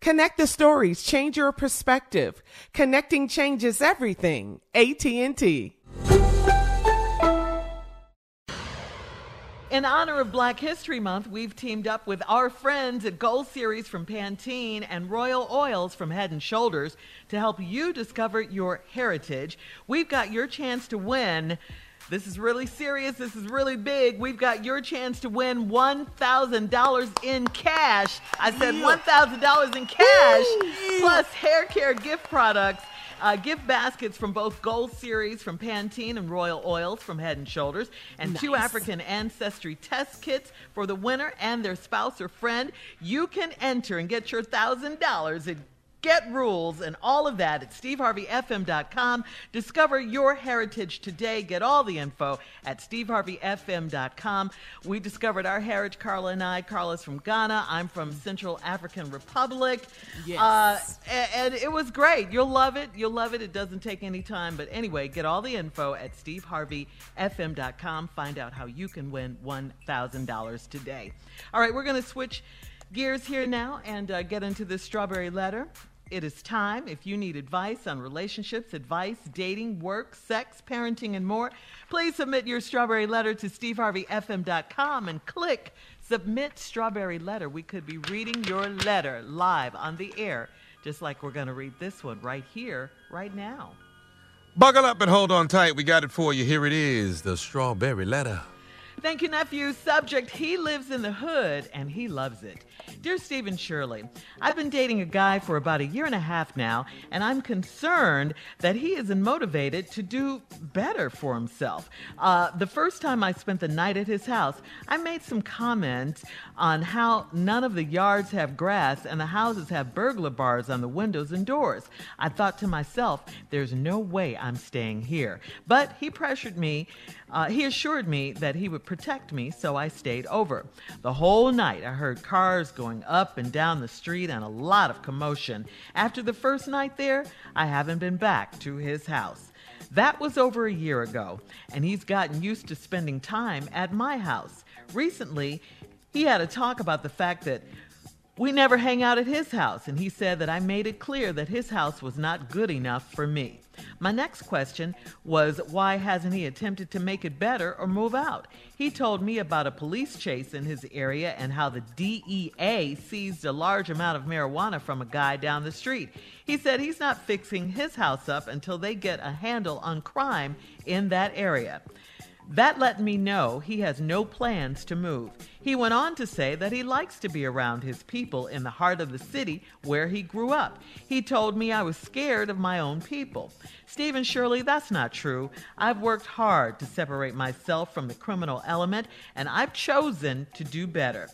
Connect the stories, change your perspective. Connecting changes everything. AT&T. In honor of Black History Month, we've teamed up with our friends at Gold Series from Pantene and Royal Oils from Head and Shoulders to help you discover your heritage. We've got your chance to win this is really serious. This is really big. We've got your chance to win $1,000 in cash. I said $1,000 in cash, plus hair care gift products. Uh, gift baskets from both Gold Series from Pantene and Royal Oils from Head and Shoulders, and nice. two African ancestry test kits for the winner and their spouse or friend. You can enter and get your thousand dollars at Get rules and all of that at steveharveyfm.com. Discover your heritage today. Get all the info at steveharveyfm.com. We discovered our heritage, Carla and I. Carla's from Ghana. I'm from Central African Republic. Yes. Uh, and, and it was great. You'll love it. You'll love it. It doesn't take any time. But anyway, get all the info at steveharveyfm.com. Find out how you can win $1,000 today. All right, we're going to switch gears here now and uh, get into this strawberry letter. It is time. If you need advice on relationships, advice, dating, work, sex, parenting, and more, please submit your strawberry letter to steveharveyfm.com and click Submit Strawberry Letter. We could be reading your letter live on the air, just like we're going to read this one right here, right now. Buckle up and hold on tight. We got it for you. Here it is the Strawberry Letter. Thank you, nephew. Subject He lives in the hood and he loves it. Dear Stephen Shirley, I've been dating a guy for about a year and a half now, and I'm concerned that he isn't motivated to do better for himself. Uh, the first time I spent the night at his house, I made some comments on how none of the yards have grass and the houses have burglar bars on the windows and doors. I thought to myself, there's no way I'm staying here. But he pressured me uh, he assured me that he would protect me, so I stayed over. The whole night, I heard cars going up and down the street and a lot of commotion. After the first night there, I haven't been back to his house. That was over a year ago, and he's gotten used to spending time at my house. Recently, he had a talk about the fact that we never hang out at his house, and he said that I made it clear that his house was not good enough for me. My next question was why hasn't he attempted to make it better or move out? He told me about a police chase in his area and how the DEA seized a large amount of marijuana from a guy down the street. He said he's not fixing his house up until they get a handle on crime in that area. That let me know he has no plans to move. He went on to say that he likes to be around his people in the heart of the city where he grew up. He told me I was scared of my own people. Stephen Shirley, that's not true. I've worked hard to separate myself from the criminal element, and I've chosen to do better.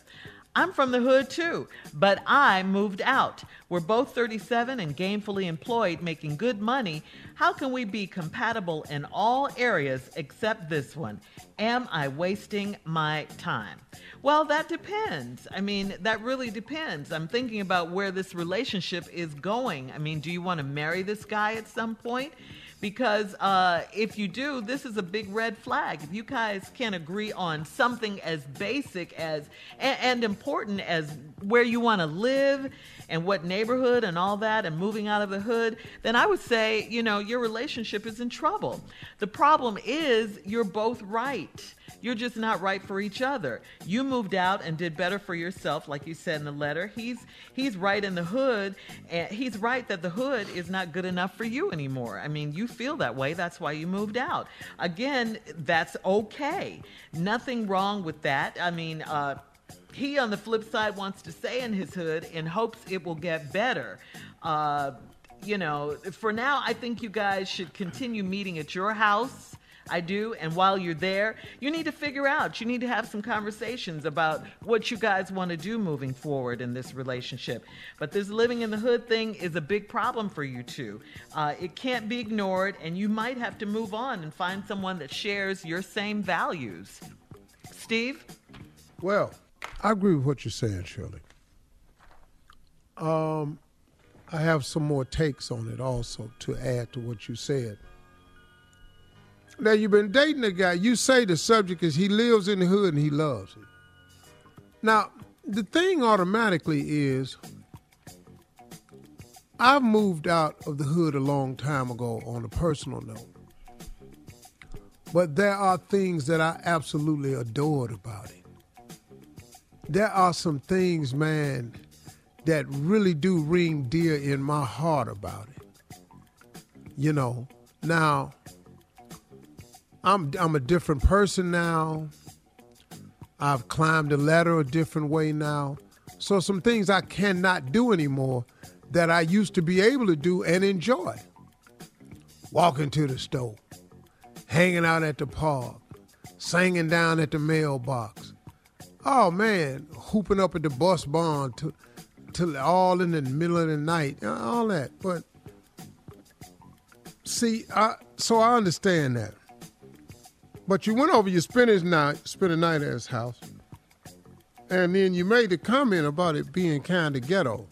I'm from the hood too, but I moved out. We're both 37 and gainfully employed, making good money. How can we be compatible in all areas except this one? Am I wasting my time? Well, that depends. I mean, that really depends. I'm thinking about where this relationship is going. I mean, do you want to marry this guy at some point? Because uh, if you do, this is a big red flag. If you guys can't agree on something as basic as and, and important as where you want to live and what neighborhood and all that and moving out of the hood, then I would say, you know, your relationship is in trouble. The problem is you're both right. You're just not right for each other. You moved out and did better for yourself, like you said in the letter. He's he's right in the hood, and he's right that the hood is not good enough for you anymore. I mean, you feel that way. That's why you moved out. Again, that's okay. Nothing wrong with that. I mean, uh, he on the flip side wants to stay in his hood in hopes it will get better. Uh, you know, for now, I think you guys should continue meeting at your house I do. And while you're there, you need to figure out, you need to have some conversations about what you guys want to do moving forward in this relationship. But this living in the hood thing is a big problem for you two. Uh, it can't be ignored, and you might have to move on and find someone that shares your same values. Steve? Well, I agree with what you're saying, Shirley. Um, I have some more takes on it also to add to what you said. Now you've been dating a guy. You say the subject is he lives in the hood and he loves it. Now the thing automatically is, I've moved out of the hood a long time ago on a personal note. But there are things that I absolutely adored about it. There are some things, man, that really do ring dear in my heart about it. You know, now I'm I'm a different person now. I've climbed the ladder a different way now. So some things I cannot do anymore that I used to be able to do and enjoy. Walking to the store, hanging out at the park, singing down at the mailbox. Oh man, hooping up at the bus barn to, to all in the middle of the night, uh, all that. But see, I, so I understand that. But you went over, you spent night, spent a night at his house, and then you made the comment about it being kind of ghetto.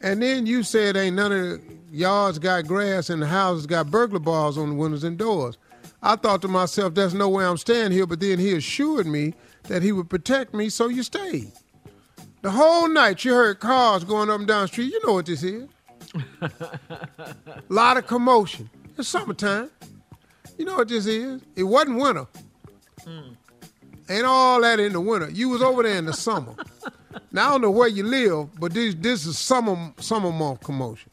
And then you said ain't none of the yards got grass and the houses got burglar bars on the windows and doors. I thought to myself, that's no way I'm staying here, but then he assured me that he would protect me, so you stayed. The whole night you heard cars going up and down the street. You know what this is. A lot of commotion. It's summertime. You know what this is? It wasn't winter. Mm. Ain't all that in the winter. You was over there in the summer. now I don't know where you live, but this this is summer summer month commotion.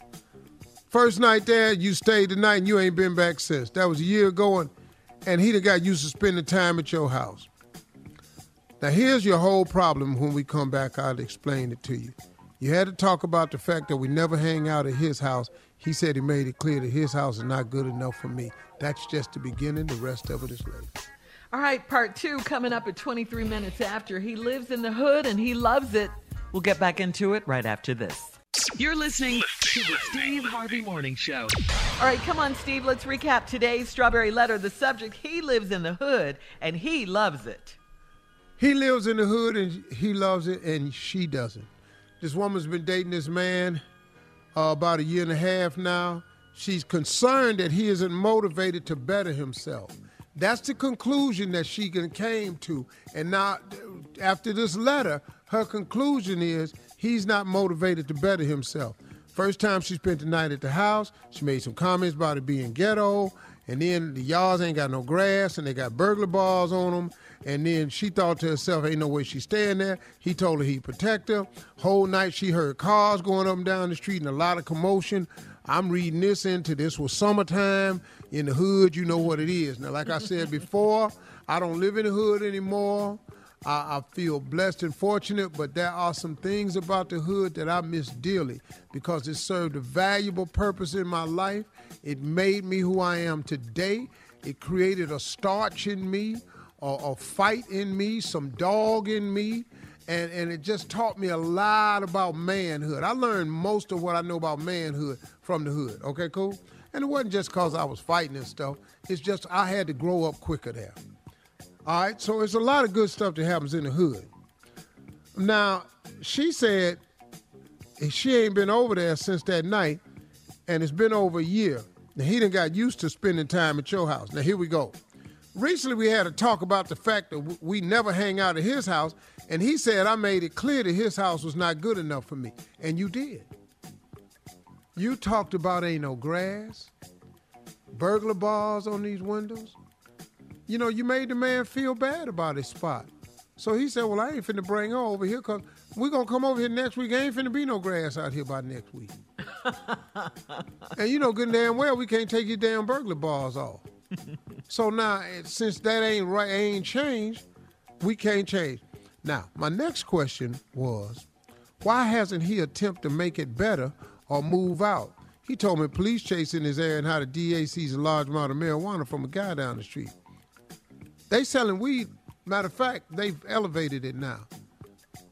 First night there, you stayed the night and you ain't been back since. That was a year ago, and, and he done got used to spending time at your house. Now here's your whole problem when we come back, I'll explain it to you. You had to talk about the fact that we never hang out at his house. He said he made it clear that his house is not good enough for me. That's just the beginning. The rest of it is later. All right, part two coming up at 23 minutes after. He lives in the hood and he loves it. We'll get back into it right after this. You're listening to the Steve Harvey Morning Show. All right, come on, Steve. Let's recap today's Strawberry Letter. The subject He lives in the hood and he loves it. He lives in the hood and he loves it, and she doesn't. This woman's been dating this man uh, about a year and a half now. She's concerned that he isn't motivated to better himself. That's the conclusion that she came to. And now, after this letter, her conclusion is he's not motivated to better himself. First time she spent the night at the house, she made some comments about it being ghetto, and then the yards ain't got no grass, and they got burglar bars on them. And then she thought to herself, ain't no way she's staying there. He told her he'd protect her. Whole night she heard cars going up and down the street and a lot of commotion. I'm reading this into this was summertime in the hood. You know what it is. Now, like I said before, I don't live in the hood anymore. I, I, feel blessed and fortunate, but there are some things about the hood that I miss dearly because it served a valuable purpose in my life. It made me who I am today. It created a starch in me, a, a fight in me, some dog in me. And, and it just taught me a lot about manhood. I learned most of what I know about manhood from the hood. Okay, cool? And it wasn't just because I was fighting and stuff. It's just I had to grow up quicker there. All right, so it's a lot of good stuff that happens in the hood. Now, she said she ain't been over there since that night, and it's been over a year. Now, he done got used to spending time at your house. Now, here we go. Recently, we had a talk about the fact that we never hang out at his house, and he said I made it clear that his house was not good enough for me. And you did. You talked about ain't no grass, burglar bars on these windows, you know, you made the man feel bad about his spot. So he said, Well, I ain't finna bring her over here because we're gonna come over here next week. Ain't finna be no grass out here by next week. and you know good and damn well we can't take your damn burglar bars off. so now eh, since that ain't right ain't changed, we can't change. Now, my next question was, why hasn't he attempted to make it better or move out? He told me police chasing his area and how the DA sees a large amount of marijuana from a guy down the street. They selling weed. Matter of fact, they've elevated it now.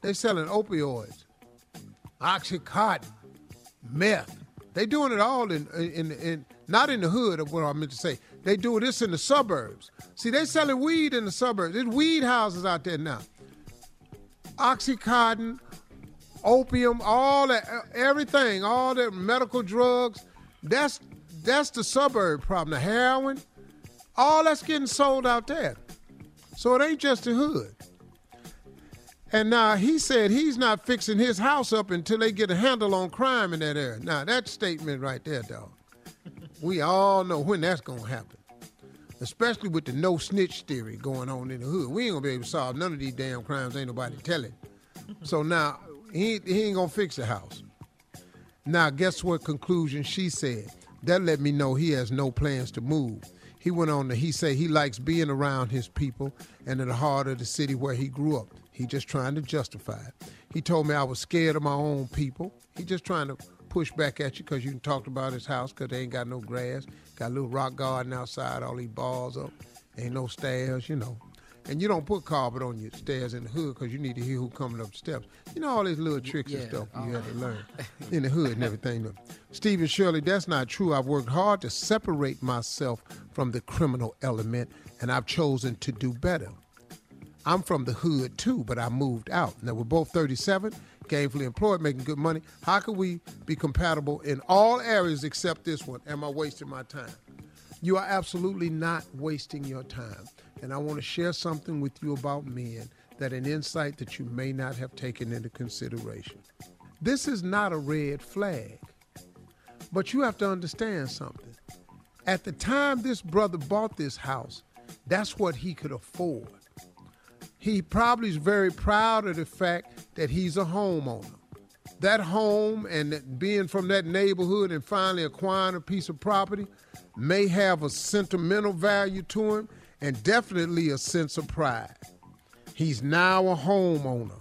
They selling opioids, oxycontin, meth. They doing it all in, in, in not in the hood of what I meant to say. They do this in the suburbs. See, they selling weed in the suburbs. There's weed houses out there now. Oxycontin, opium, all that, everything, all that medical drugs. That's that's the suburb problem. The heroin, all that's getting sold out there. So it ain't just the hood. And now he said he's not fixing his house up until they get a handle on crime in that area. Now that statement right there, dog. We all know when that's gonna happen. Especially with the no snitch theory going on in the hood. We ain't gonna be able to solve none of these damn crimes, ain't nobody telling. So now he, he ain't gonna fix the house. Now guess what conclusion she said? That let me know he has no plans to move. He went on to he said he likes being around his people and in the heart of the city where he grew up. He just trying to justify it. He told me I was scared of my own people. He just trying to push back at you because you talked about his house because they ain't got no grass, got a little rock garden outside, all these balls up, ain't no stairs, you know. And you don't put carpet on your stairs in the hood because you need to hear who coming up the steps. You know all these little tricks yeah, and stuff you have to learn in the hood and everything. Stephen Shirley, that's not true. I've worked hard to separate myself from the criminal element, and I've chosen to do better. I'm from the hood too, but I moved out. Now we're both 37, gainfully employed, making good money. How can we be compatible in all areas except this one? Am I wasting my time? You are absolutely not wasting your time and I want to share something with you about men that an insight that you may not have taken into consideration. This is not a red flag, but you have to understand something. At the time this brother bought this house, that's what he could afford. He probably is very proud of the fact that he's a homeowner. That home and being from that neighborhood and finally acquiring a piece of property may have a sentimental value to him and definitely a sense of pride. He's now a homeowner.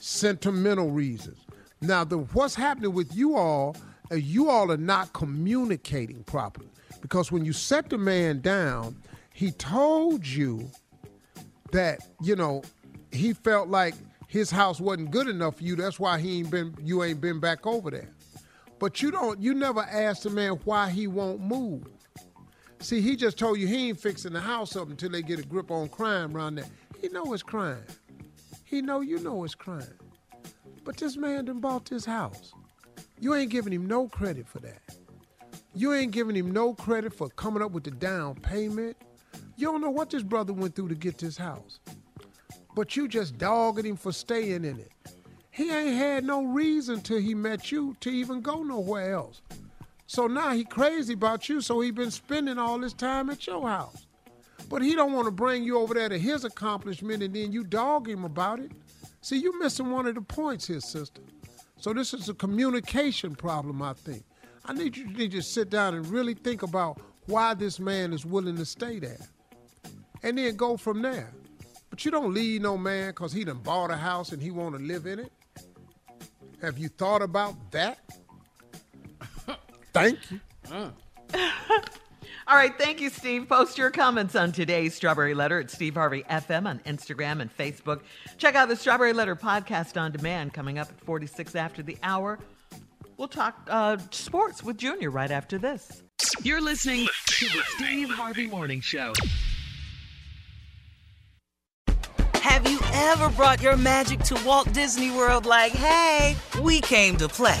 Sentimental reasons. Now, the, what's happening with you all, uh, you all are not communicating properly. Because when you set the man down, he told you that, you know, he felt like his house wasn't good enough for you. That's why he ain't been you ain't been back over there. But you don't you never asked the man why he won't move. See, he just told you he ain't fixing the house up until they get a grip on crime around there. He know it's crime. He know you know it's crime. But this man done bought this house. You ain't giving him no credit for that. You ain't giving him no credit for coming up with the down payment. You don't know what this brother went through to get this house. But you just dogging him for staying in it. he ain't had no reason till he met you to even go nowhere else. So now he crazy about you, so he been spending all his time at your house. But he don't want to bring you over there to his accomplishment and then you dog him about it. See, you missing one of the points here, sister. So this is a communication problem, I think. I need you to just sit down and really think about why this man is willing to stay there. And then go from there. But you don't leave no man because he done bought a house and he want to live in it. Have you thought about that? Thank you. All right, thank you, Steve. Post your comments on today's Strawberry Letter at Steve Harvey FM on Instagram and Facebook. Check out the Strawberry Letter podcast on demand coming up at 46 after the hour. We'll talk uh, sports with Junior right after this. You're listening to the Steve Harvey Morning Show. Have you ever brought your magic to Walt Disney World like, hey, we came to play?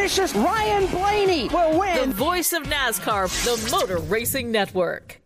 finishes. Ryan Blaney will win. The voice of NASCAR, the Motor Racing Network.